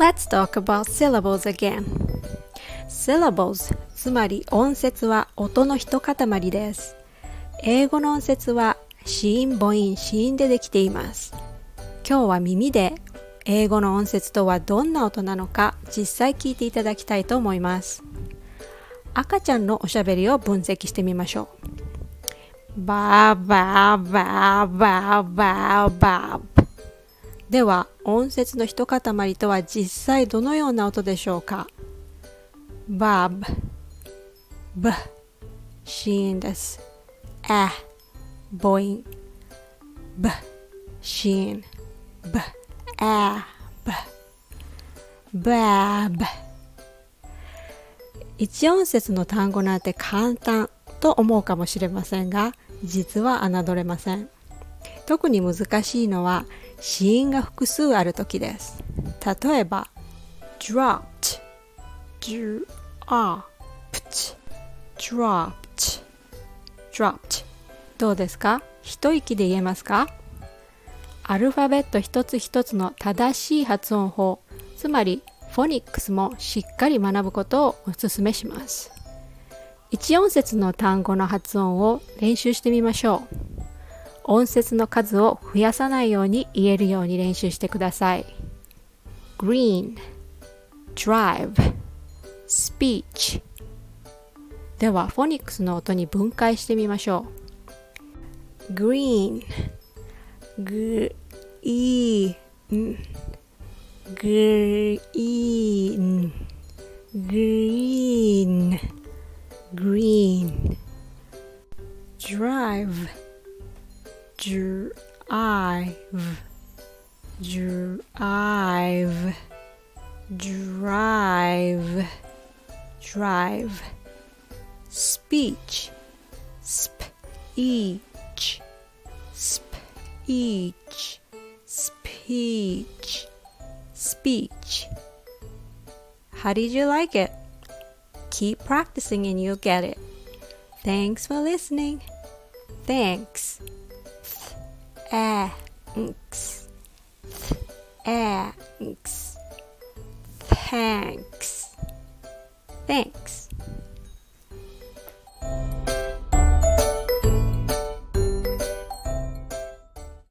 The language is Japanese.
Let's talk about syllables again. Syllables つまり音節は音の一塊です。英語の音節は子音、母音、子音でできています。今日は耳で英語の音節とはどんな音なのか実際聞いていただきたいと思います。赤ちゃんのおしゃべりを分析してみましょう。バーバーバーバーバーバーでは音節の一塊とは実際どのような音でしょうか？バーブ、ブ、子音です。え、母音、ブ、子音、ブ、え、ブ、バブ。一音節の単語なんて簡単と思うかもしれませんが実は侮れません。特に難しいのは子音が複数ある時です。例えば dropped dropped dropped dropped どうですか？一息で言えますか？アルファベット一つ一つの正しい発音法つまりフォニックスもしっかり学ぶことをお勧めします。一音節の単語の発音を練習してみましょう。音節の数を増やさないように言えるように練習してください。Green. Drive. Speech. ではフォニックスの音に分解してみましょう。Green. Green. Green. Green. Green drive. Drive. Drive. Drive drive speech speech speech. Speech. Speech. How did you like it? Keep practicing and you'll get it. Thanks for listening. Thanks thanks thanks thanks. Thanks